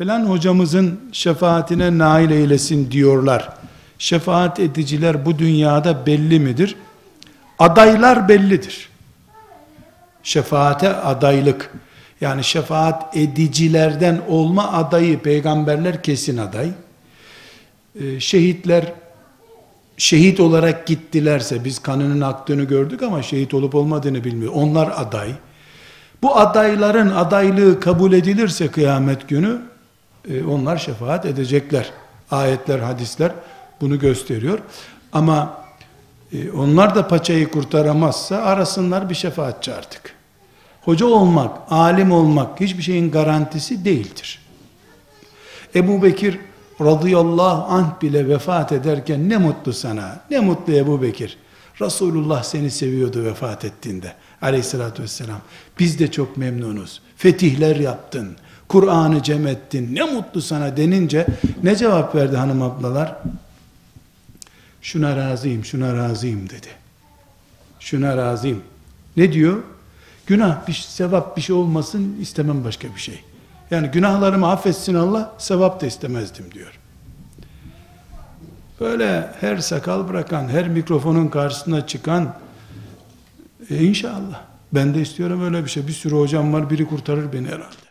falan hocamızın şefaatine nail eylesin diyorlar. Şefaat ediciler bu dünyada belli midir? Adaylar bellidir. Şefaate adaylık yani şefaat edicilerden olma adayı peygamberler kesin aday. Ee, şehitler şehit olarak gittilerse biz kanının aktığını gördük ama şehit olup olmadığını bilmiyor. Onlar aday. Bu adayların adaylığı kabul edilirse kıyamet günü e, onlar şefaat edecekler. Ayetler, hadisler bunu gösteriyor. Ama e, onlar da paçayı kurtaramazsa arasınlar bir şefaatçi artık. Hoca olmak, alim olmak hiçbir şeyin garantisi değildir. Ebu Bekir radıyallahu anh bile vefat ederken ne mutlu sana, ne mutlu Ebu Bekir. Resulullah seni seviyordu vefat ettiğinde aleyhissalatü vesselam. Biz de çok memnunuz. Fetihler yaptın, Kur'an'ı cem ettin, ne mutlu sana denince ne cevap verdi hanım ablalar? Şuna razıyım, şuna razıyım dedi. Şuna razıyım. Ne diyor? Günah, bir sevap bir şey olmasın istemem başka bir şey. Yani günahlarımı affetsin Allah, sevap da istemezdim diyor. Böyle her sakal bırakan, her mikrofonun karşısına çıkan, e inşallah. Ben de istiyorum öyle bir şey. Bir sürü hocam var, biri kurtarır beni herhalde.